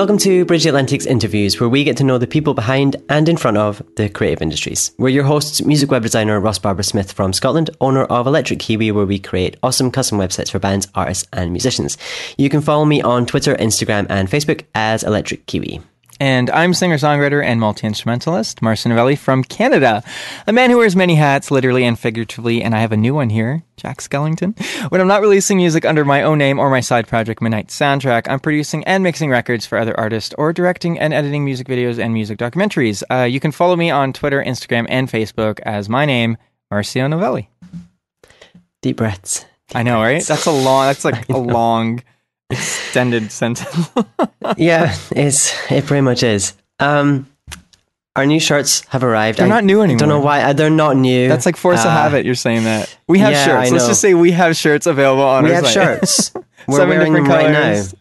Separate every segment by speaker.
Speaker 1: Welcome to Bridge Atlantic's interviews, where we get to know the people behind and in front of the creative industries. We're your hosts, music web designer Ross Barber Smith from Scotland, owner of Electric Kiwi, where we create awesome custom websites for bands, artists, and musicians. You can follow me on Twitter, Instagram, and Facebook as Electric Kiwi.
Speaker 2: And I'm singer songwriter and multi instrumentalist Marcio Novelli from Canada, a man who wears many hats, literally and figuratively. And I have a new one here, Jack Skellington. When I'm not releasing music under my own name or my side project, Midnight Soundtrack, I'm producing and mixing records for other artists or directing and editing music videos and music documentaries. Uh, you can follow me on Twitter, Instagram, and Facebook as my name, Marcio Novelli.
Speaker 1: Deep breaths.
Speaker 2: I know, right? That's a long. That's like a long extended sentence.
Speaker 1: yeah, it's it pretty much is. Um, our new shirts have arrived.
Speaker 2: They're
Speaker 1: I
Speaker 2: not new anymore.
Speaker 1: I Don't know why. uh, They're not new.
Speaker 2: That's like force
Speaker 1: Uh,
Speaker 2: of habit. You're saying that we have
Speaker 1: yeah,
Speaker 2: shirts. Let's just say we have shirts available on
Speaker 1: We
Speaker 2: our
Speaker 1: have
Speaker 2: site.
Speaker 1: shirts. We're wearing them right
Speaker 2: colours.
Speaker 1: now.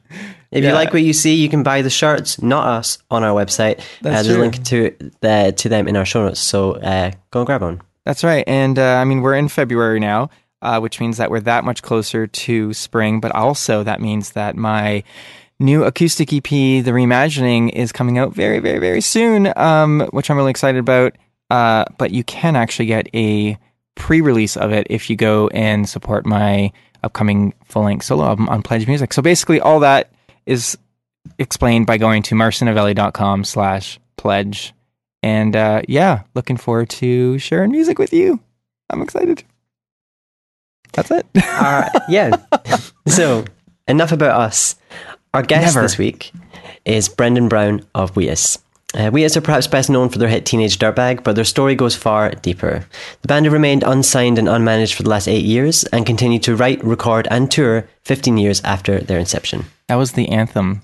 Speaker 1: If
Speaker 2: Yeah.
Speaker 1: you like what you see, you can buy the shirts, not us, on our website. Uh,
Speaker 2: That's
Speaker 1: there's a link to the, to them in our show notes. So uh, go and grab one.
Speaker 2: That's right. And uh, I mean, we're in February now, uh, which means that we're that much closer to spring. But also, that means that my new acoustic EP, The Reimagining, is coming out very, very, very soon, um, which I'm really excited about. Uh, but you can actually get a pre release of it if you go and support my upcoming full length solo album on Pledge Music. So basically, all that is explained by going to marcionovelli.com slash pledge. And uh, yeah, looking forward to sharing music with you. I'm excited. That's it.
Speaker 1: Our, yeah. so enough about us. Our guest
Speaker 2: Never.
Speaker 1: this week is Brendan Brown of Wheatus. Uh, Wheatus are perhaps best known for their hit Teenage Dirtbag, but their story goes far deeper. The band have remained unsigned and unmanaged for the last eight years and continue to write, record, and tour 15 years after their inception.
Speaker 2: that was the anthem,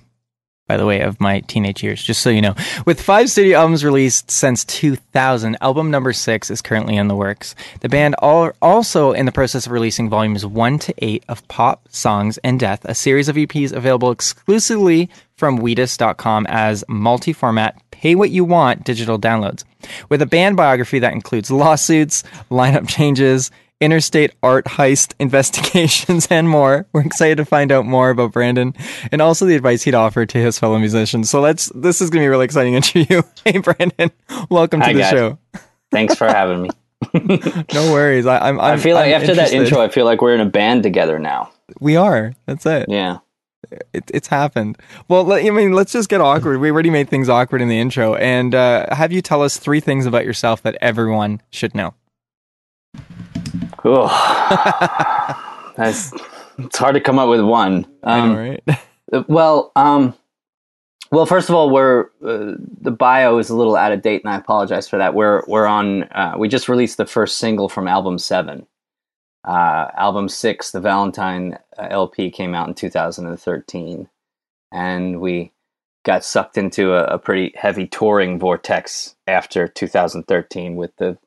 Speaker 2: by the way, of my teenage years, just so you know. With five studio albums released since 2000, album number six is currently in the works. The band are also in the process of releasing volumes one to eight of Pop, Songs, and Death, a series of EPs available exclusively from Wheatus.com as multi format, pay what you want digital downloads. With a band biography that includes lawsuits, lineup changes, interstate art heist investigations, and more. We're excited to find out more about Brandon and also the advice he'd offer to his fellow musicians. So let's, this is going to be a really exciting interview. Hey, Brandon, welcome
Speaker 3: Hi,
Speaker 2: to the
Speaker 3: guys.
Speaker 2: show.
Speaker 3: Thanks for having me.
Speaker 2: No worries. I, I'm,
Speaker 3: i feel like
Speaker 2: I'm
Speaker 3: after that intro, I feel like we're in a band together now.
Speaker 2: we are. That's it.
Speaker 3: Yeah.
Speaker 2: it, it's happened. Well, let, I mean, let's just get awkward. We already made things awkward in the intro, and uh, have you tell us three things about yourself that everyone should know.
Speaker 3: Ooh. That's it's hard to come up with one. Um,
Speaker 2: know, right?
Speaker 3: uh, Well, um, well, first of all, we're uh, the bio is a little out of date, and I apologize for that. We're we're on. Uh, we just released the first single from album seven. Uh, album six, the Valentine uh, LP, came out in 2013, and we got sucked into a, a pretty heavy touring vortex after 2013 with the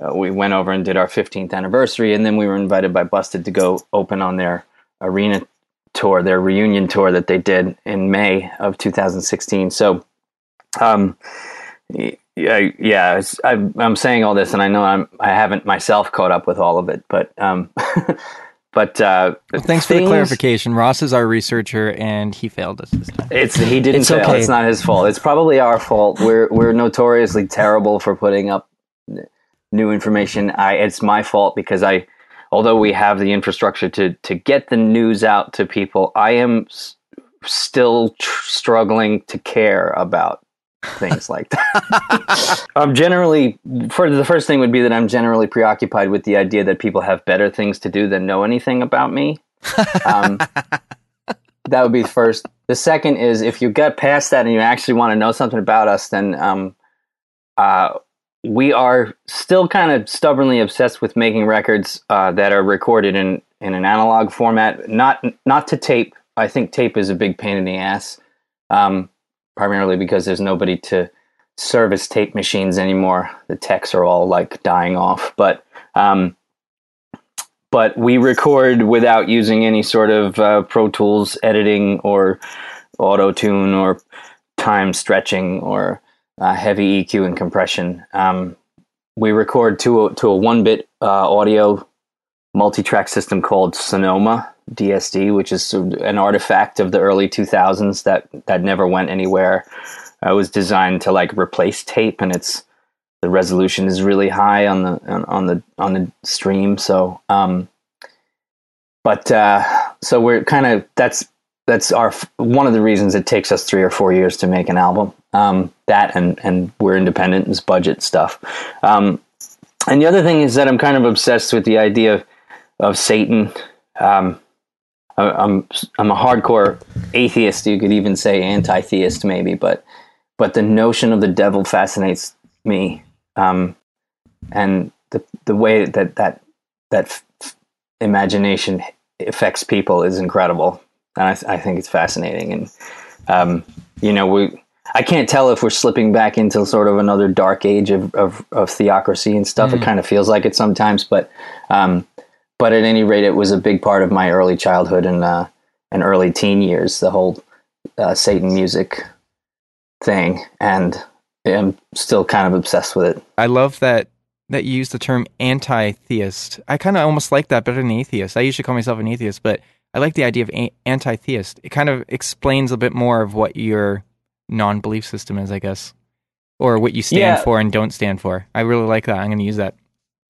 Speaker 3: uh, we went over and did our 15th anniversary and then we were invited by busted to go open on their arena tour their reunion tour that they did in may of 2016 so um yeah yeah I'm, I'm saying all this and i know i'm i haven't myself caught up with all of it but um but uh
Speaker 2: Well, thanks for the clarification. Ross is our researcher, and he failed us this time.
Speaker 3: It's he didn't
Speaker 1: It's
Speaker 3: fail.
Speaker 1: okay.
Speaker 3: It's not his fault. It's probably our fault. We're we're notoriously terrible for putting up new information. I it's my fault because I, although we have the infrastructure to to get the news out to people, I am s- still tr- struggling to care about things like that. I'm generally for the first thing would be that I'm generally preoccupied with the idea that people have better things to do than know anything about me. Um, that would be the first The second is if you get past that and you actually want to know something about us, then um, uh, we are still kind of stubbornly obsessed with making records uh, that are recorded in, in an analog format, not not to tape. I think tape is a big pain in the ass, um, primarily because there's nobody to service tape machines anymore. The techs are all like dying off, but um, but we record without using any sort of uh, Pro Tools editing or auto tune or time stretching or uh, heavy EQ and compression. Um, we record to a, to a one bit uh, audio multi track system called Sonoma DSD, which is an artifact of the early 2000s that, that never went anywhere. Uh, it was designed to like replace tape, and it's the resolution is really high on the on, on the on the stream. So, um, but uh, so we're kind of that's that's our one of the reasons it takes us three or four years to make an album. Um, that and and we're independent is budget stuff. Um, and the other thing is that I'm kind of obsessed with the idea of, of Satan. Um, I, I'm I'm a hardcore atheist. You could even say anti-theist, maybe, but but the notion of the devil fascinates me, um, and the the way that that that imagination affects people is incredible and I, th- I think it's fascinating. And um, you know, we I can't tell if we're slipping back into sort of another dark age of of, of theocracy and stuff. Mm. It kind of feels like it sometimes, but um, but at any rate, it was a big part of my early childhood and uh, and early teen years. The whole uh, Satan music thing, and I'm still kind of obsessed with it.
Speaker 2: I love that that you use the term anti-theist. I kind of almost like that better than atheist. I usually call myself an atheist, but I like the idea of anti-theist. It kind of explains a bit more of what your non-belief system is, I guess, or what you stand yeah. for and don't stand for. I really like that. I'm going to use that.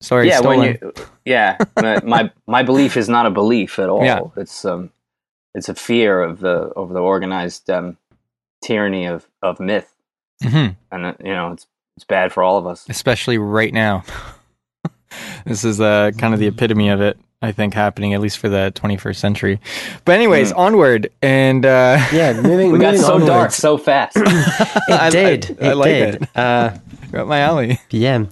Speaker 2: Sorry,
Speaker 3: yeah, stolen. when you, yeah, my my belief is not a belief at all. Yeah. It's um, it's a fear of the of the organized um, tyranny of of myth, mm-hmm. and uh, you know it's it's bad for all of us,
Speaker 2: especially right now. this is uh, kind of the epitome of it. I think happening at least for the 21st century. But anyways, mm. onward and uh,
Speaker 1: yeah, moving.
Speaker 3: we
Speaker 1: moving
Speaker 3: got so onwards. dark so fast.
Speaker 1: it did. I, I, I like did. it. Uh,
Speaker 2: Got my alley.
Speaker 1: Yeah.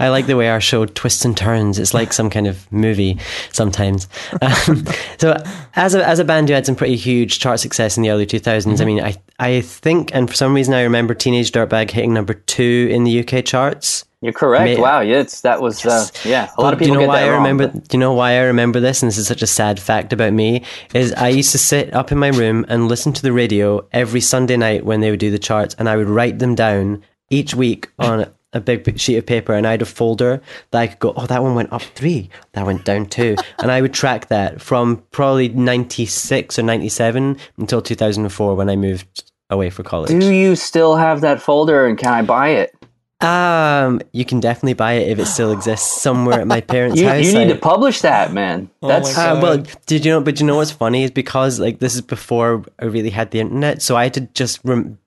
Speaker 1: I like the way our show twists and turns. It's like some kind of movie sometimes. Um, so, as a as a band who had some pretty huge chart success in the early 2000s, mm-hmm. I mean, I I think, and for some reason, I remember Teenage Dirtbag hitting number two in the UK charts.
Speaker 3: You're correct. Wow, yeah, it's, that was yes. uh, yeah. A lot of people
Speaker 1: do you know why
Speaker 3: I
Speaker 1: remember?
Speaker 3: Wrong,
Speaker 1: Do you know why I remember this? And this is such a sad fact about me. Is I used to sit up in my room and listen to the radio every Sunday night when they would do the charts, and I would write them down each week on a big sheet of paper, and I had a folder that I could go. Oh, that one went up three. That went down two, and I would track that from probably ninety six or ninety seven until two thousand and four when I moved away for college.
Speaker 3: Do you still have that folder, and can I buy it?
Speaker 1: Um, you can definitely buy it if it still exists somewhere at my parents'
Speaker 3: you,
Speaker 1: house.
Speaker 3: You need I, to publish that, man. Oh That's
Speaker 1: uh, well. Did you know? But you know what's funny is because like this is before I really had the internet, so I had to just rem-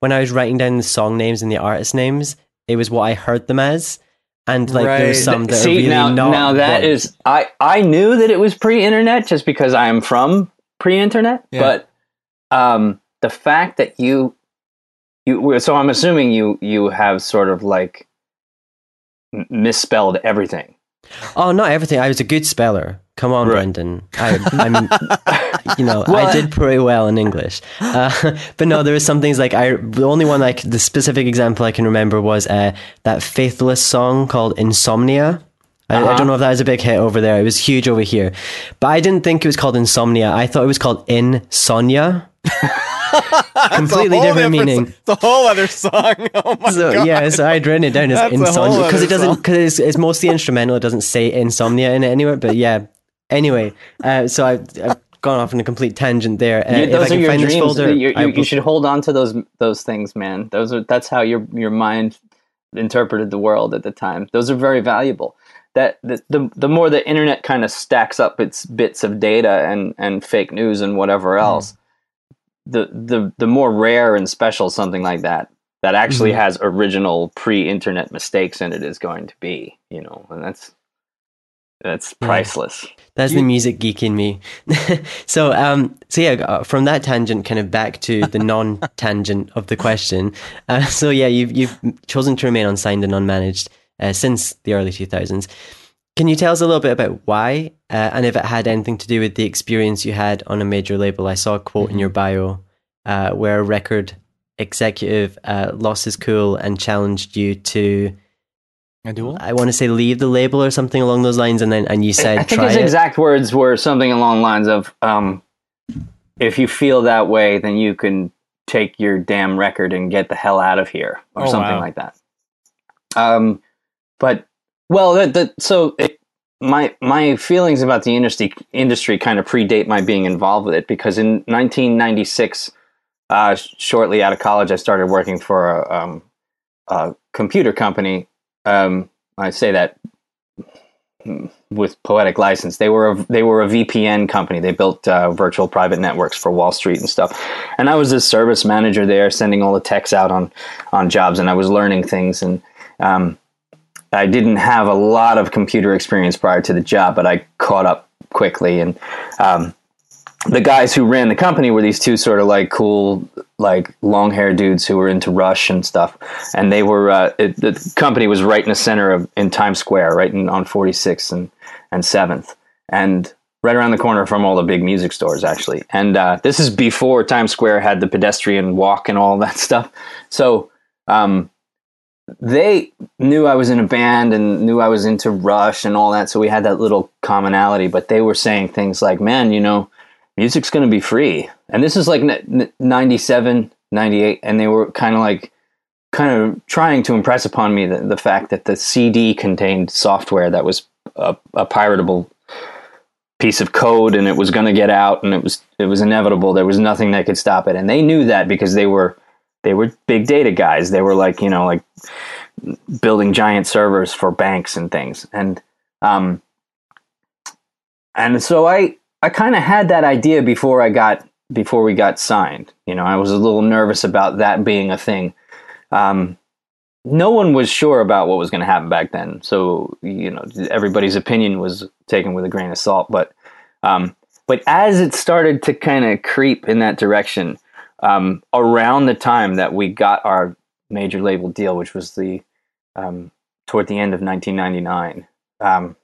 Speaker 1: when I was writing down the song names and the artist names, it was what I heard them as. And like right. there's some that See, are really
Speaker 3: now,
Speaker 1: not.
Speaker 3: Now that
Speaker 1: what,
Speaker 3: is, I I knew that it was pre-internet just because I am from pre-internet, yeah. but um, the fact that you you so I'm assuming you you have sort of like misspelled everything.
Speaker 1: Oh, not everything. I was a good speller. Come on, right. Brendan. I, am you know, I did pretty well in English. Uh, but no, there was some things like I. The only one like the specific example I can remember was uh, that Faithless song called "Insomnia." I, uh-huh. I, don't know if that was a big hit over there. It was huge over here, but I didn't think it was called Insomnia. I thought it was called Insomnia. completely different meaning.
Speaker 2: It's a whole other song. Oh my
Speaker 1: so,
Speaker 2: god!
Speaker 1: Yeah, so I'd written it down as insomnia because it doesn't because it's, it's, mostly instrumental. It doesn't say insomnia in it anywhere. But yeah, anyway, uh, so I. I've, gone off on a complete tangent there. Uh,
Speaker 3: yeah, those are your dreams. Folder, you, you, you, should hold on to those those things, man. Those are that's how your your mind interpreted the world at the time. Those are very valuable. That the the, the more the internet kind of stacks up its bits of data and and fake news and whatever hmm. else, mm the the the more rare and special something like that that actually mm-hmm. has original pre-internet mistakes in it is going to be, you know, and that's It's priceless.
Speaker 1: That's the music geek in me. so, um, so yeah, uh, from that tangent, kind of back to the non-tangent of the question. Uh, so yeah, you've you've chosen to remain unsigned and unmanaged uh, since the early two thousands. Can you tell us a little bit about why, uh, and if it had anything to do with the experience you had on a major label? I saw a quote in your bio uh, where a record executive uh, lost his cool and challenged you to
Speaker 2: A duel?
Speaker 1: I want to say leave the label or something along those lines, and then and you said
Speaker 3: I think his
Speaker 1: it.
Speaker 3: exact words were something along the lines of, um, "If you feel that way, then you can take your damn record and get the hell out of here," or
Speaker 2: Oh,
Speaker 3: something
Speaker 2: wow.
Speaker 3: like that. Um, but well, that, that so it, my my feelings about the industry industry kind of predate my being involved with it because in 1996, uh, shortly out of college, I started working for a, um, a computer company. Um, I say that with poetic license. They were a, they were a VPN company. They built uh, virtual private networks for Wall Street and stuff. And I was the service manager there, sending all the techs out on on jobs, and I was learning things. And um, I didn't have a lot of computer experience prior to the job, but I caught up quickly. And um, the guys who ran the company were these two sort of like cool, like long hair dudes who were into Rush and stuff. And they were uh, it, the company was right in the center of in Times Square, right in, on 46th and and Seventh, and right around the corner from all the big music stores, actually. And uh, this is before Times Square had the pedestrian walk and all that stuff. So. Um, they knew I was in a band and knew I was into Rush and all that, so we had that little commonality. But they were saying things like, "Man, you know, music's going to be free," and this is like n- n- 97, 98, and they were kind of like, kind of trying to impress upon me the, the fact that the CD contained software that was a, a piratable piece of code, and it was going to get out, and it was it was inevitable. There was nothing that could stop it, and they knew that because they were they were big data guys. They were like you know like building giant servers for banks and things. And um and so i i kind of had that idea before i got before we got signed. You know i was a little nervous about that being a thing. Um no one was sure about what was going to happen back then. So you know everybody's opinion was taken with a grain of salt. But um but as it started to kind of creep in that direction um, around the time that we got our major label deal, which was the um, toward the end of 1999, um,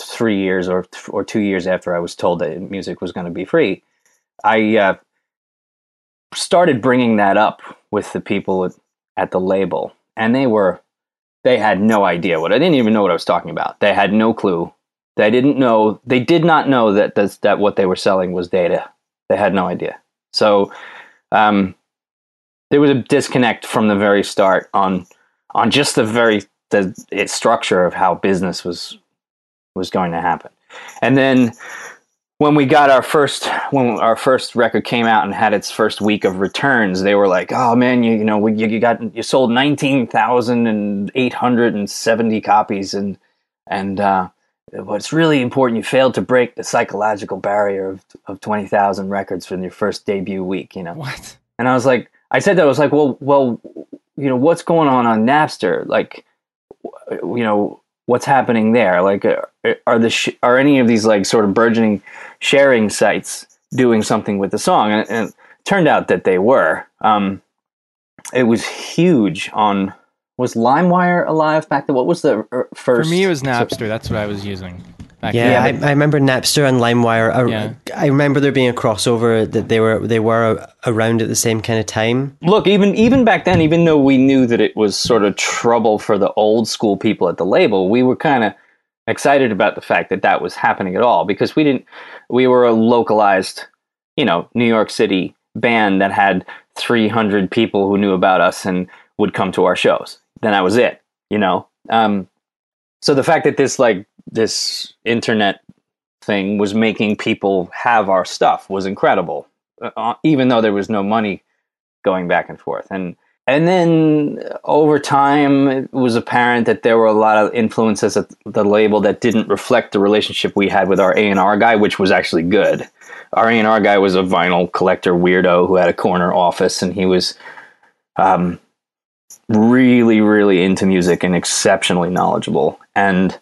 Speaker 3: three years or or two years after I was told that music was going to be free, I uh, started bringing that up with the people at, the label, and they were they had no idea what I didn't even know what I was talking about. They had no clue. They didn't know. They did not know that, that what they were selling was data. They had no idea. So um, there was a disconnect from the very start on on just the very the its structure of how business was was going to happen. And then when we got our first when our first record came out and had its first week of returns, they were like, "Oh man, you, you know, we, you, you got you sold nineteen thousand and eight hundred and seventy copies, and and uh, what's really important, you failed to break the psychological barrier of of twenty thousand records from your first debut week." You know,
Speaker 2: What?
Speaker 3: and I was like, I said that I was like, well, well, you know, what's going on on Napster? Like, you know, what's happening there? Like, uh, are the sh- are any of these like sort of burgeoning sharing sites doing something with the song? And, and it turned out that they were. Um, it was huge on. Was LimeWire alive back then? What was the
Speaker 2: uh,
Speaker 3: first?
Speaker 2: For me, it was Napster. That's what I was using. Back
Speaker 1: Yeah,
Speaker 2: then.
Speaker 1: I, I remember Napster and LimeWire. I,
Speaker 2: Yeah.
Speaker 1: I remember there being a crossover that they were they were uh, around at the same kind of time.
Speaker 3: look even even back then even though we knew that it was sort of trouble for the old school people at the label we were kind of excited about the fact that that was happening at all because we didn't we were a localized you know new york city band that had 300 people who knew about us and would come to our shows then that was it you know? Um, so the fact that this like this internet thing was making people have our stuff was incredible uh, even though there was no money going back and forth. And and then uh, over time it was apparent that there were a lot of influences at the label that didn't reflect the relationship we had with our A&R guy which was actually good. Our A&R guy was a vinyl collector weirdo who had a corner office and he was um, really really into music and exceptionally knowledgeable and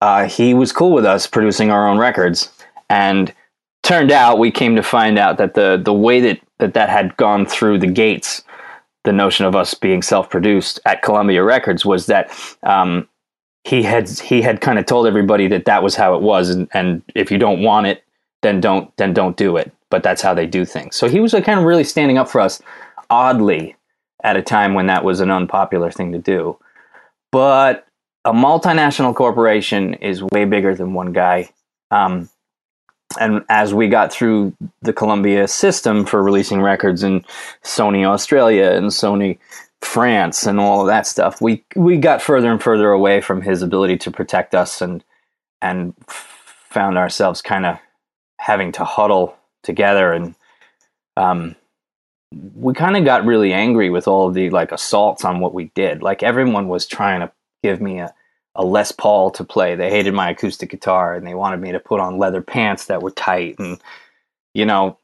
Speaker 3: uh, he was cool with us producing our own records. And turned out, we came to find out that the the way that that, that had gone through the gates, the notion of us being self produced at Columbia Records was that. Um, he had he had kind of told everybody that that was how it was, and, and if you don't want it, then don't then don't do it. But that's how they do things. So he was like, kind of really standing up for us, oddly, at a time when that was an unpopular thing to do. But a multinational corporation is way bigger than one guy. Um, and as we got through the Columbia system for releasing records in Sony Australia and Sony France and all of that stuff, we we got further and further away from his ability to protect us and and found ourselves kind of having to huddle together and um, we kind of got really angry with all of the like assaults on what we did. Like everyone was trying to give me a, a Les Paul to play. They hated my acoustic guitar and they wanted me to put on leather pants that were tight. And, you know,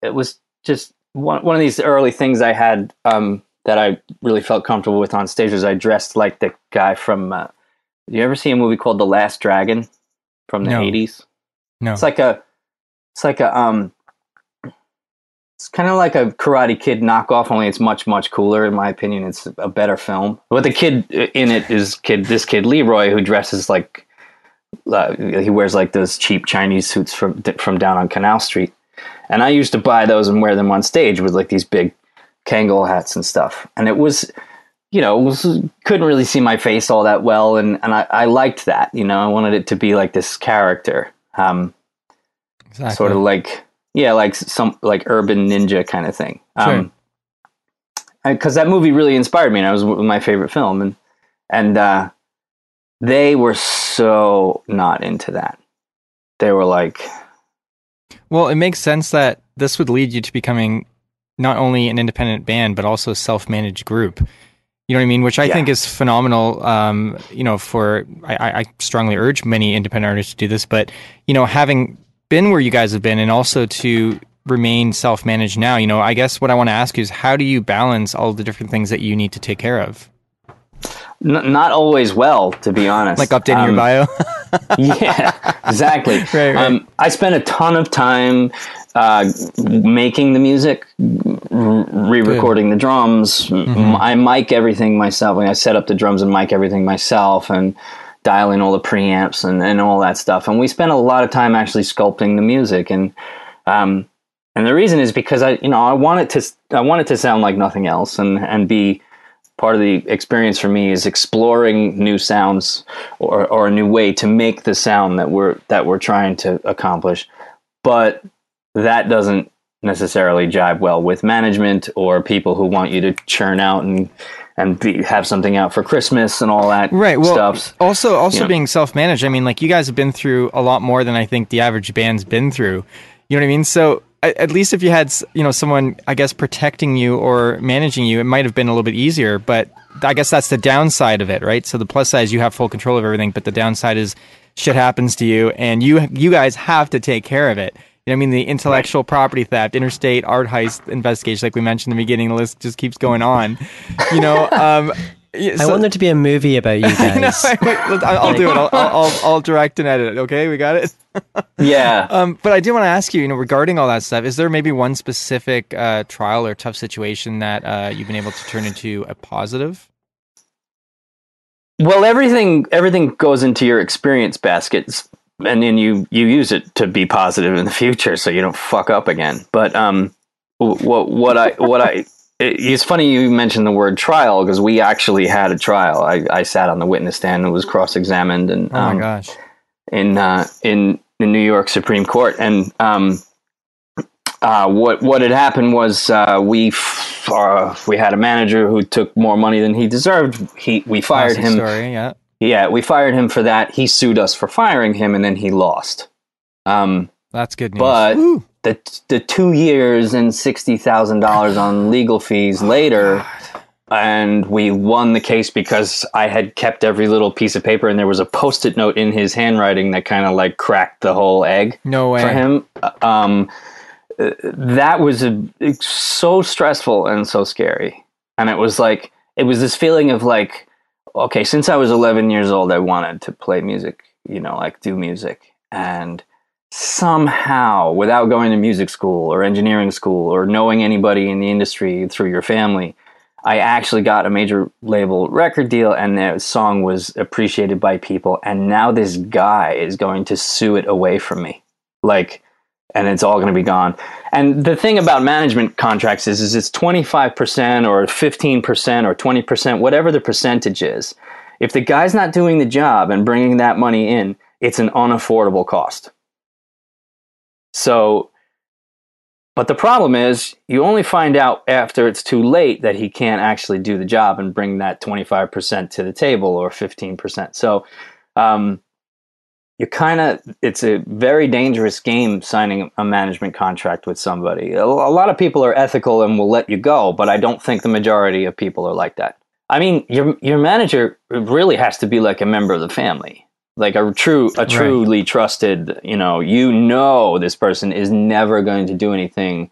Speaker 3: it was just one, one of these early things I had um, that I really felt comfortable with on stage was I dressed like the guy from, uh, you ever see a movie called The Last Dragon from the
Speaker 2: No.
Speaker 3: 80s?
Speaker 2: No.
Speaker 3: It's like a, it's like a, um, it's kind of like a Karate Kid knockoff, only it's much much cooler. In my opinion, it's a better film. But the kid in it is kid this kid Leroy who dresses like uh, he wears like those cheap Chinese suits from from down on Canal Street, and I used to buy those and wear them on stage with like these big Kangol hats and stuff. And it was, you know, was couldn't really see my face all that well, and and I, I liked that. You know, I wanted it to be like this character. Um,
Speaker 2: exactly.
Speaker 3: sort of like yeah like some like urban ninja kind of thing um because that movie really inspired me and it was my favorite film and and uh they were so not into that they were like
Speaker 2: Well, it makes sense that this would lead you to becoming not only an independent band but also a self-managed group. You know what I mean? Which I
Speaker 3: Yeah.
Speaker 2: think is phenomenal. Um, you know, for I, I I strongly urge many independent artists to do this, but you know, having been where you guys have been, and also to remain self-managed now, you know, I guess what I want to ask you is, how do you balance all the different things that you need to take care of,
Speaker 3: n- not always well to be honest
Speaker 2: like updating
Speaker 3: Um,
Speaker 2: your bio?
Speaker 3: yeah, exactly.
Speaker 2: Right, right.
Speaker 3: Um, I spent a ton of time uh, making the music, re-recording the drums.
Speaker 2: Mm-hmm.
Speaker 3: M- I mic everything myself. I set up the drums and mic everything myself, and dial in all the preamps and, and all that stuff. And we spent a lot of time actually sculpting the music. And um, and the reason is because I, you know, I want it to, I want it to sound like nothing else, and and be part of the experience for me is exploring new sounds or, or a new way to make the sound that we're that we're trying to accomplish but that doesn't necessarily jibe well with management or people who want you to churn out and and be, have something out for Christmas and all that
Speaker 2: right well
Speaker 3: stuff.
Speaker 2: also also
Speaker 3: Yeah.
Speaker 2: being self-managed i mean like you guys have been through a lot more than i think the average band's been through you know what i mean so at at least if you had you know someone i guess protecting you or managing you it might have been a little bit easier but i guess that's the downside of it right so the plus side is you have full control of everything but the downside is shit happens to you and you you guys have to take care of it you know I mean? The intellectual property theft, interstate art heist investigation, like we mentioned in the beginning, the list just keeps going on. You know, um, yeah,
Speaker 1: I
Speaker 2: so-
Speaker 1: want there to be a movie about you
Speaker 2: I know.
Speaker 1: guys.
Speaker 2: I'll, I'll do it. I'll, I'll, I'll, I'll direct and edit it. Okay, we got it.
Speaker 3: yeah.
Speaker 2: Um, but I do want to ask you, you know, regarding all that stuff, is there maybe one specific uh, trial or tough situation that uh, you've been able to turn into a positive?
Speaker 3: Well, everything everything goes into your experience baskets, and then you you use it to be positive in the future, so you don't fuck up again. But um, what what I what I it, it's funny you mentioned the word trial because we actually had a trial. I, I sat on the witness stand and was cross examined, and
Speaker 2: Oh
Speaker 3: um,
Speaker 2: my gosh.
Speaker 3: in uh, in the New York Supreme Court, and um, uh, what what had happened was uh, we f- uh, we had a manager who took more money than he deserved. He we fired
Speaker 2: Classic
Speaker 3: him.
Speaker 2: Story, yeah.
Speaker 3: Yeah, we fired him for that. He sued us for firing him, and then he lost. Um,
Speaker 2: That's good news.
Speaker 3: But-
Speaker 2: Woo.
Speaker 3: the the two years and sixty thousand dollars on legal fees later, and we won the case because I had kept every little piece of paper, and there was a post-it note in his handwriting that kind of like cracked the whole egg
Speaker 2: no way.
Speaker 3: for him. Um, uh, that was a, so stressful and so scary, and it was like it was this feeling of like, okay, since I was 11 years old, I wanted to play music you know, like do music. And somehow, without going to music school or engineering school or knowing anybody in the industry through your family, I actually got a major label record deal and the song was appreciated by people. And now this guy is going to sue it away from me. Like, and it's all going to be gone. And the thing about management contracts is, is it's 25% or 15% or 20%, whatever the percentage is. If the guy's not doing the job and bringing that money in, it's an unaffordable cost. So, but the problem is you only find out after it's too late that he can't actually do the job and bring that 25% to the table or 15%. So, um, you kind of it's a very dangerous game signing a management contract with somebody. A, a, lot of people are ethical and will let you go but i don't think the majority of people are like that. I mean your your manager really has to be like a member of the family like a true a truly right. trusted you know you know this person is never going to do anything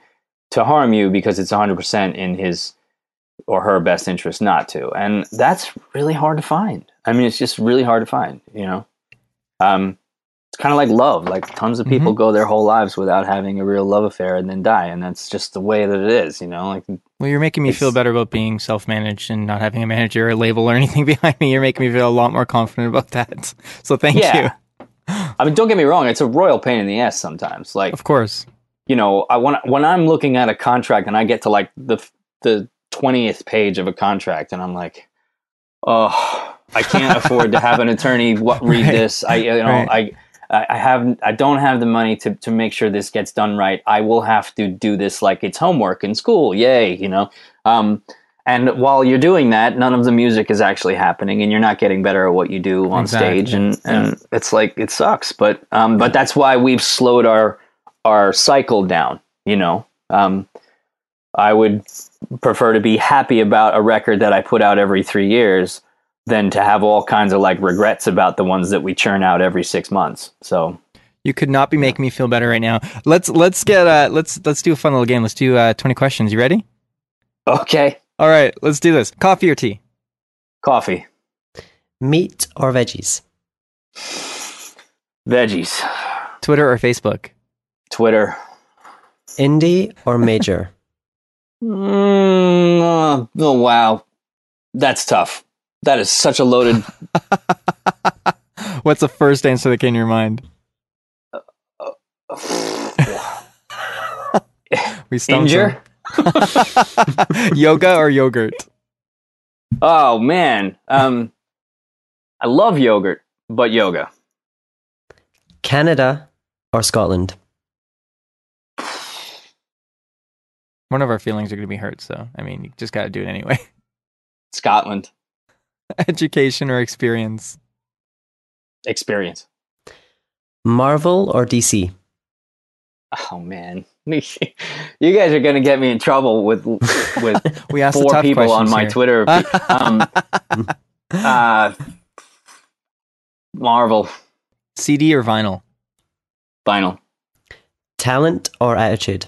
Speaker 3: to harm you because it's 100% in his or her best interest not to. And that's really hard to find. I mean it's just really hard to find you know um, it's kind of like love. Like tons of people mm-hmm. go their whole lives without having a real love affair and then die, and that's just the way that it is. You know, like.
Speaker 2: Well, you're making me feel better about being self-managed and not having a manager or label or anything behind me. You're making me feel a lot more confident about that. So thank yeah. you.
Speaker 3: I mean, don't get me wrong; it's a royal pain in the ass sometimes. Like,
Speaker 2: of course,
Speaker 3: you know, I when when I'm looking at a contract and I get to like the the twentieth page of a contract, and I'm like, oh I can't afford to have an attorney what, read right. this. I you know right. I I have I don't have the money to to make sure this gets done right. I will have to do this like it's homework in school. Yay, you know. Um, and while you're doing that, none of the music is actually happening, and you're not getting better at what you do on exactly. stage. And and yeah. it's like it sucks, but um, but that's why we've slowed our our cycle down. You know, um, I would prefer to be happy about a record that I put out every three years than to have all kinds of like regrets about the ones that we churn out every six months. So
Speaker 2: you could not be making me feel better right now. Let's let's get uh let's let's do a fun little game. Let's do uh 20 questions. You ready?
Speaker 3: Okay.
Speaker 2: All right, let's do this. Coffee or tea?
Speaker 3: Coffee.
Speaker 1: Meat or veggies?
Speaker 3: Veggies.
Speaker 2: Twitter or Facebook?
Speaker 3: Twitter.
Speaker 1: Indie or major?
Speaker 3: mm, uh, oh wow. That's tough. That is such a loaded.
Speaker 2: What's the first answer that came to your mind?
Speaker 3: we Injure?
Speaker 2: Yoga or yogurt?
Speaker 3: Oh man, um, I love yogurt, but yoga.
Speaker 1: Canada or Scotland?
Speaker 2: One of our feelings are going to be hurt, so I mean, you just got to do it anyway.
Speaker 3: Scotland.
Speaker 2: Education or experience?
Speaker 3: Experience.
Speaker 1: Marvel or DC?
Speaker 3: Oh man, you guys are going to get me in trouble with with
Speaker 2: we asked
Speaker 3: four people on my here. Twitter. Um, uh, Marvel.
Speaker 2: CD or vinyl?
Speaker 3: Vinyl.
Speaker 1: Talent or attitude?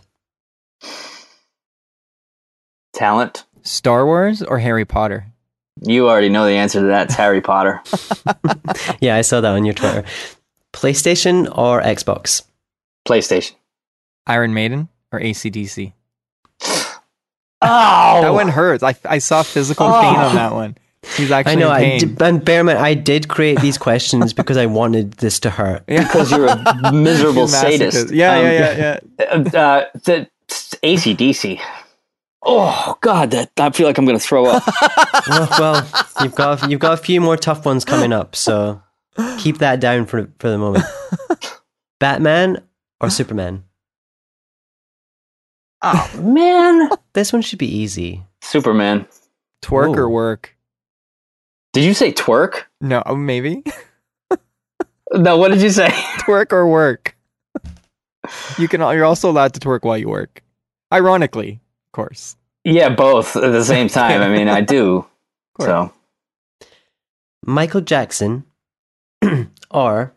Speaker 3: Talent.
Speaker 2: Star Wars or Harry Potter?
Speaker 3: You already know the answer to that. It's Harry Potter.
Speaker 1: yeah, I saw that on your Twitter. PlayStation or Xbox?
Speaker 3: PlayStation.
Speaker 2: Iron Maiden or ACDC?
Speaker 3: Oh,
Speaker 2: that one hurts. I, I saw physical oh. pain on that one. He's actually. I know. I
Speaker 1: did, and Bearman, I did create these questions because I wanted this to hurt.
Speaker 3: Yeah. Because you're a miserable sadist.
Speaker 2: Yeah, um, yeah, yeah, yeah.
Speaker 3: Uh, uh, the ACDC. Oh God, that I feel like I'm going to throw up.
Speaker 1: well, well, you've got you've got a few more tough ones coming up, so keep that down for for the moment. Batman or Superman?
Speaker 3: Oh man,
Speaker 1: this one should be easy.
Speaker 3: Superman.
Speaker 2: Twerk Ooh. or work?
Speaker 3: Did you say twerk?
Speaker 2: No, oh, maybe.
Speaker 3: no, what did you say?
Speaker 2: twerk or work? You can. You're also allowed to twerk while you work. Ironically, course.
Speaker 3: Yeah, both at the same time. I mean, I do. So,
Speaker 1: Michael Jackson or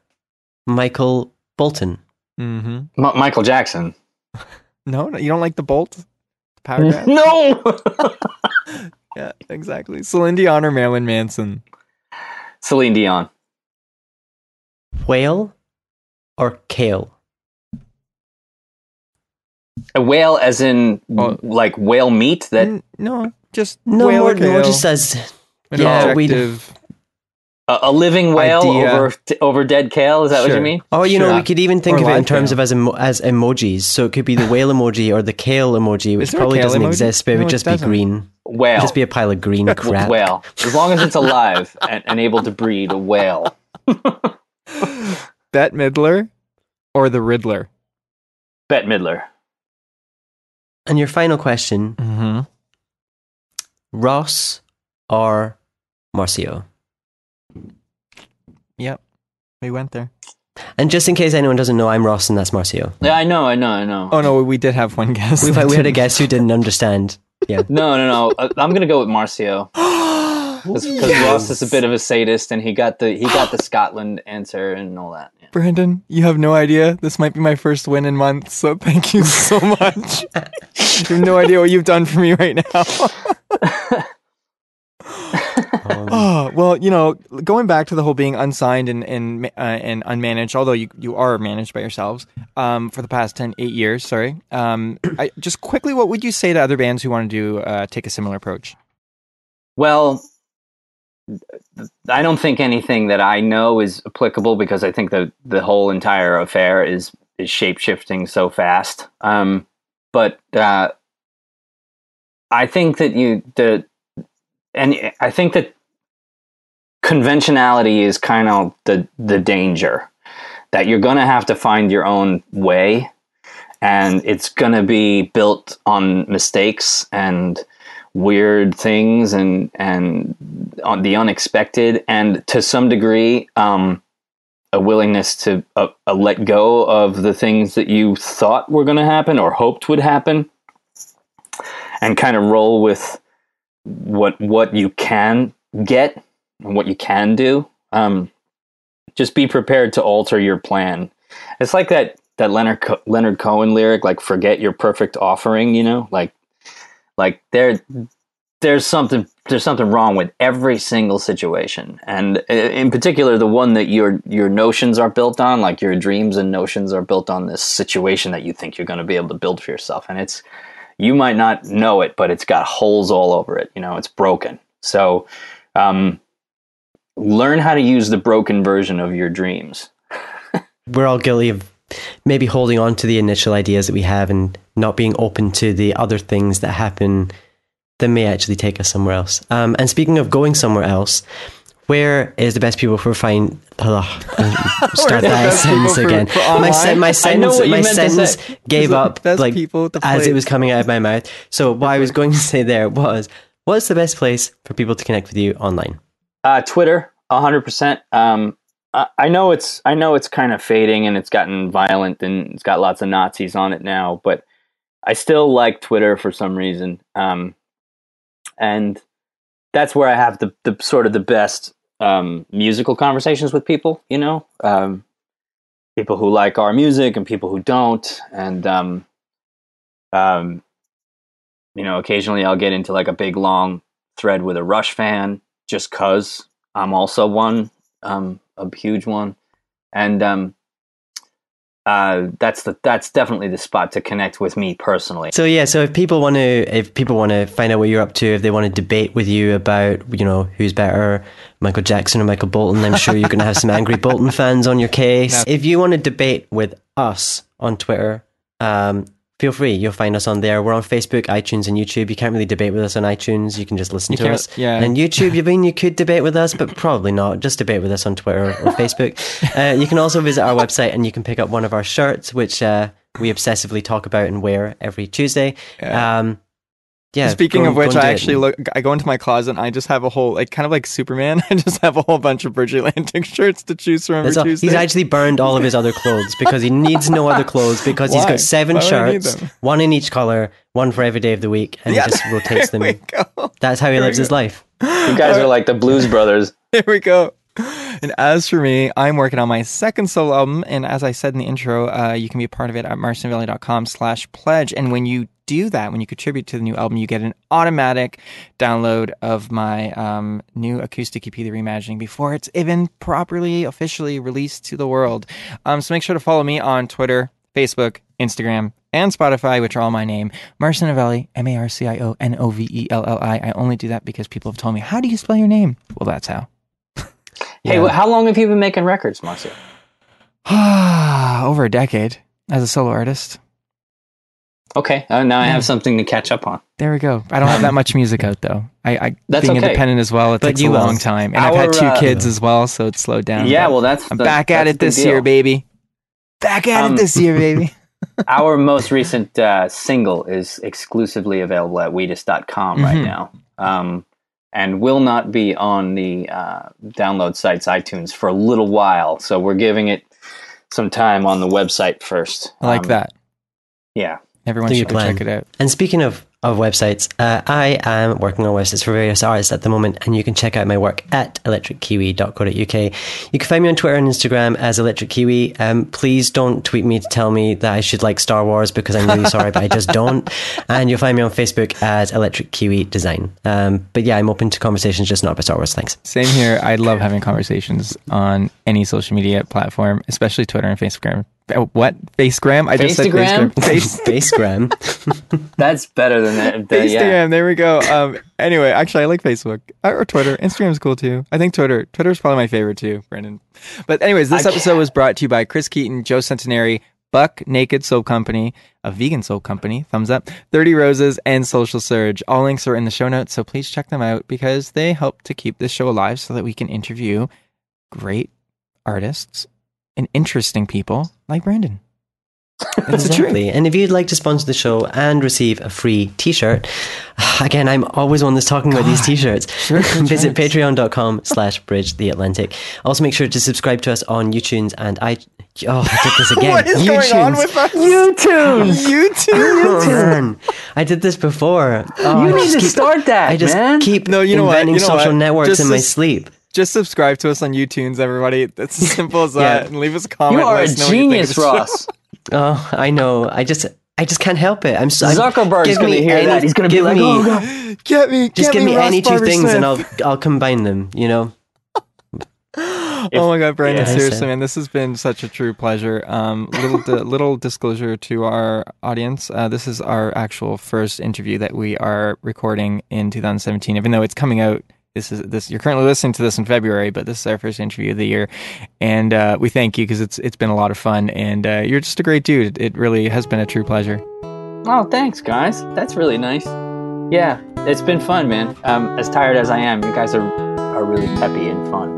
Speaker 1: Michael Bolton?
Speaker 2: Mm-hmm.
Speaker 3: M- Michael Jackson.
Speaker 2: No, no, you don't like the Bolt? The
Speaker 3: no.
Speaker 2: yeah, exactly. Celine Dion or Marilyn Manson?
Speaker 3: Celine Dion.
Speaker 1: whale or kale?
Speaker 3: A whale, as in
Speaker 2: Oh.
Speaker 3: like whale meat. That
Speaker 2: N- no, just
Speaker 1: No,
Speaker 2: whale
Speaker 1: more,
Speaker 2: or
Speaker 1: no, just as
Speaker 2: An
Speaker 1: yeah, we-
Speaker 2: objective-
Speaker 3: a, a living whale
Speaker 2: Idea.
Speaker 3: over over dead kale. Is that what you mean?
Speaker 1: Oh, you know, we could even think
Speaker 2: Or
Speaker 1: of it in terms
Speaker 2: kale.
Speaker 1: of as emo- as emojis. So it could be the whale emoji or the kale emoji, which probably doesn't
Speaker 2: emoji?
Speaker 1: exist, but it
Speaker 2: No,
Speaker 1: would
Speaker 2: it
Speaker 1: just be
Speaker 2: doesn't.
Speaker 1: green.
Speaker 3: Whale.
Speaker 1: Just be a pile of green crap.
Speaker 3: whale. As long as it's alive and, and able to breed, a whale.
Speaker 2: Bette Midler or the Riddler.
Speaker 3: Bette Midler.
Speaker 1: And your final question:
Speaker 2: Mm-hmm.
Speaker 1: Ross or Marcio?
Speaker 2: Yep, we went there.
Speaker 1: And just in case anyone doesn't know, I'm Ross and that's Marcio.
Speaker 3: Yeah, I know, I know, I know.
Speaker 2: Oh no, we did have one guest.
Speaker 1: We've had, we had a guest who didn't understand. Yeah.
Speaker 3: No, no, no. Uh, I'm gonna go with Marcio because Ross is a bit of a sadist, and he got the he got the Scotland answer and all that. Yeah.
Speaker 2: Brandon, you have no idea. This might be my first win in months, so thank you so much. you have no idea what you've done for me right now.
Speaker 1: Um,
Speaker 2: oh, well, you know, going back to the whole being unsigned and and uh, and unmanaged, although you you are managed by yourselves um, for the past 10, 8 years. Sorry. Um, I, just quickly, what would you say to other bands who want to do uh, take a similar approach?
Speaker 3: Well, I don't think anything that I know is applicable because I think the the whole entire affair is is shape shifting so fast. Um, but uh, I think that you the and I think that conventionality is kind of the the danger that you're going to have to find your own way and it's going to be built on mistakes and weird things and and on the unexpected and to some degree um, a willingness to uh, uh, let go of the things that you thought were going to happen or hoped would happen and kind of roll with what what you can get and what you can do. Um, just be prepared to alter your plan. It's like that that leonard Co- leonard cohen lyric like forget your perfect offering you know? Like like there there's something there's something wrong with every single situation. And in particular the one that your your notions are built on like your dreams and notions are built on this situation that you think you're going to be able to build for yourself. And it's you might not know it but it's got holes all over it you know it's broken. So um, learn how to use the broken version of your dreams.
Speaker 1: We're all guilty of maybe holding on to the initial ideas that we have and not being open to the other things that happen that may actually take us somewhere else. Um, and speaking of going somewhere else, where is the best people for find? Ugh, start that sentence again.
Speaker 2: for
Speaker 1: my, sen- my
Speaker 3: I
Speaker 1: sentence, my sentence gave up like
Speaker 2: people
Speaker 1: as it was coming out of my mouth. So what I was going to say there was, what's the best place for people to connect with you online?
Speaker 3: Uh, Twitter, hundred percent. I, I know it's I know it's kind of fading and it's gotten violent and it's got lots of Nazis on it now, but I still like Twitter for some reason. Um, and that's where I have the, the sort of the best um, musical conversations with people. You know, um, people who like our music and people who don't, and um, um, you know, occasionally I'll get into like a big long thread with a Rush fan just cause I'm also one, um, a huge one, and um, uh, that's the that's definitely the spot to connect with me personally.
Speaker 1: So yeah, so if people want to, if people want to find out what you're up to, if they want to debate with you about, you know, who's better, Michael Jackson or Michael Bolton, I'm sure you're going to have some angry Bolton fans on your case. If you want to debate with us on Twitter, um, feel free. You'll find us on there. We're on Facebook, iTunes, and YouTube. You can't really debate with us on iTunes. You can just listen
Speaker 2: You
Speaker 1: to us.
Speaker 2: yeah.
Speaker 1: And YouTube, you mean you could debate with us, but probably not. Just debate with us on Twitter or Facebook. Uh, you can also visit our website and you can pick up one of our shirts, which uh, we obsessively talk about and wear every Tuesday.
Speaker 2: Yeah.
Speaker 1: Um, yeah.
Speaker 2: Speaking
Speaker 1: go-
Speaker 2: of which,
Speaker 1: and do
Speaker 2: I
Speaker 1: it.
Speaker 2: actually look. I go into my closet and I just have a whole, like, kind of like Superman. I just have a whole bunch of Virgin Atlantic shirts to choose from every
Speaker 1: That's all- he's actually burned all of his other clothes because he needs no other clothes because he's got seven
Speaker 2: Why would I need
Speaker 1: shirts, one in each color, one for every day of the week, and
Speaker 2: Yeah,
Speaker 1: he just rotates
Speaker 2: there
Speaker 1: them.
Speaker 2: we go.
Speaker 1: That's how he lives his life.
Speaker 3: You guys are like the Blues Brothers.
Speaker 2: There we go. And as for me, I'm working on my second solo album. And as I said in the intro, uh, you can be a part of it at marcionovelli.com slash pledge. And when you do that, when you contribute to the new album, you get an automatic download of my um, new acoustic EP, The Reimagining, before it's even properly officially released to the world. Um, so make sure to follow me on Twitter, Facebook, Instagram, and Spotify, which are all my name. Marcio Novelli, M A R C I O N O V E L L I. I only do that because people have told me, How do you spell your name? Well, that's how.
Speaker 3: Hey,
Speaker 1: Yeah.
Speaker 3: wh- how long have you been making records, Marcio?
Speaker 2: Over a decade as a solo artist.
Speaker 3: Okay, uh, now I have something to catch up on.
Speaker 2: There we go. I don't have that much music out though. I, I
Speaker 3: That's
Speaker 2: being
Speaker 3: okay.
Speaker 2: independent as well. It
Speaker 1: But
Speaker 2: takes a long time, and I've had
Speaker 3: Our,
Speaker 2: two
Speaker 3: uh,
Speaker 2: kids as well, so it's slowed down.
Speaker 3: yeah, well, that's
Speaker 2: I'm
Speaker 3: the-
Speaker 2: back at it this year, baby. Back at
Speaker 3: Um,
Speaker 2: it this year, baby.
Speaker 3: Our most recent uh, single is exclusively available at Wheatus.com right
Speaker 2: Mhm.
Speaker 3: now, um, and will not be on the uh, download sites iTunes for a little while. So we're giving it some time on the website first.
Speaker 2: I like
Speaker 3: Um,
Speaker 2: that.
Speaker 3: Yeah.
Speaker 2: Everyone should check it out.
Speaker 1: And speaking of, of websites, uh, I am working on websites for various artists at the moment, and you can check out my work at electrickiwi.co.uk. You can find me on Twitter and Instagram as Electric Kiwi. Um, please don't tweet me to tell me that I should like Star Wars because I'm really sorry, but I just don't. And you'll find me on Facebook as Electric Kiwi Design. Um, but yeah, I'm open to conversations, just not about Star Wars. Thanks.
Speaker 2: Same here. I love having conversations on any social media platform, especially Twitter and Facebook. Oh, what? Facegram? I just said
Speaker 3: Facegram?
Speaker 2: Facegram. Face-
Speaker 1: Facegram.
Speaker 3: That's better than that. the-
Speaker 2: Instagram.
Speaker 3: yeah.
Speaker 2: There we go. Um, anyway, actually, I like Facebook Uh, or Twitter. Instagram's cool too. I think Twitter. Twitter's probably my favorite too, Brendan. But anyways, this
Speaker 3: I
Speaker 2: episode was brought to you by Chris Keaton, Joe Centenary, Buck Naked Soap Company, a vegan soap company. Thumbs up. Thirty Roses and Social Surge. All links are in the show notes, so please check them out because they help to keep this show alive, so that we can interview great artists and interesting people like Brendan. That's the truth.
Speaker 1: Exactly. And if you'd like to sponsor the show and receive a free t-shirt, again, I'm always one that's talking about these t-shirts. Visit patreon.com slash bridge the Atlantic. Also make sure to subscribe to us on YouTunes and I, oh, I did this again.
Speaker 2: What is going on with us? YouTube. YouTube.
Speaker 1: Oh, man. I did this before. Oh,
Speaker 3: You
Speaker 1: I
Speaker 3: need to
Speaker 1: keep-
Speaker 3: start that,
Speaker 1: I just
Speaker 3: man.
Speaker 1: keep
Speaker 2: No, you know what?
Speaker 1: inventing
Speaker 2: You know
Speaker 1: social
Speaker 2: what?
Speaker 1: networks
Speaker 2: Just
Speaker 1: in my sleep.
Speaker 2: Just subscribe to us on YouTunes, everybody. That's as simple as
Speaker 1: Yeah.
Speaker 2: that. And leave us a comment.
Speaker 3: You are a
Speaker 2: us know what you think of
Speaker 3: genius. Ross.
Speaker 1: Oh, I know. I just, I just can't help it. I'm so
Speaker 3: Zuckerberg's gonna hear
Speaker 1: any-
Speaker 3: that. He's gonna be
Speaker 1: give
Speaker 3: like,
Speaker 1: me-
Speaker 3: "Oh, God."
Speaker 2: Get me.
Speaker 1: Just
Speaker 2: get
Speaker 1: give me,
Speaker 2: Ross
Speaker 1: any two things and I'll I'll combine them, you know?
Speaker 2: oh my god, Brendan!
Speaker 1: Yeah.
Speaker 2: seriously, man, this has been such a true pleasure. Um, little di- little disclosure to our audience: uh, this is our actual first interview that we are recording in 2017. Even though it's coming out, this is this you're currently listening to this in February, but this is our first interview of the year, and uh, we thank you because it's it's been a lot of fun, and uh, you're just a great dude. It really has been a true pleasure.
Speaker 3: Oh, thanks, guys. That's really nice. Yeah, it's been fun, man. Um, as tired as I am, you guys are are really peppy and fun.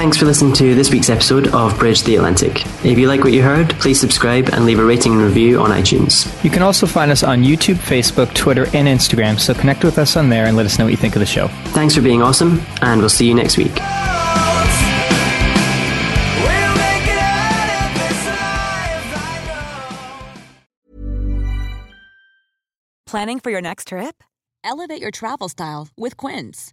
Speaker 1: Thanks for listening to this week's episode of Bridge the Atlantic. If you like what you heard, please subscribe and leave a rating and review on iTunes.
Speaker 4: You can also find us on YouTube, Facebook, Twitter, and Instagram, so connect with us on there and let us know what you think of the show.
Speaker 1: Thanks for being awesome, and we'll see you next week.
Speaker 5: Planning for your next trip? Elevate your travel style with Quince.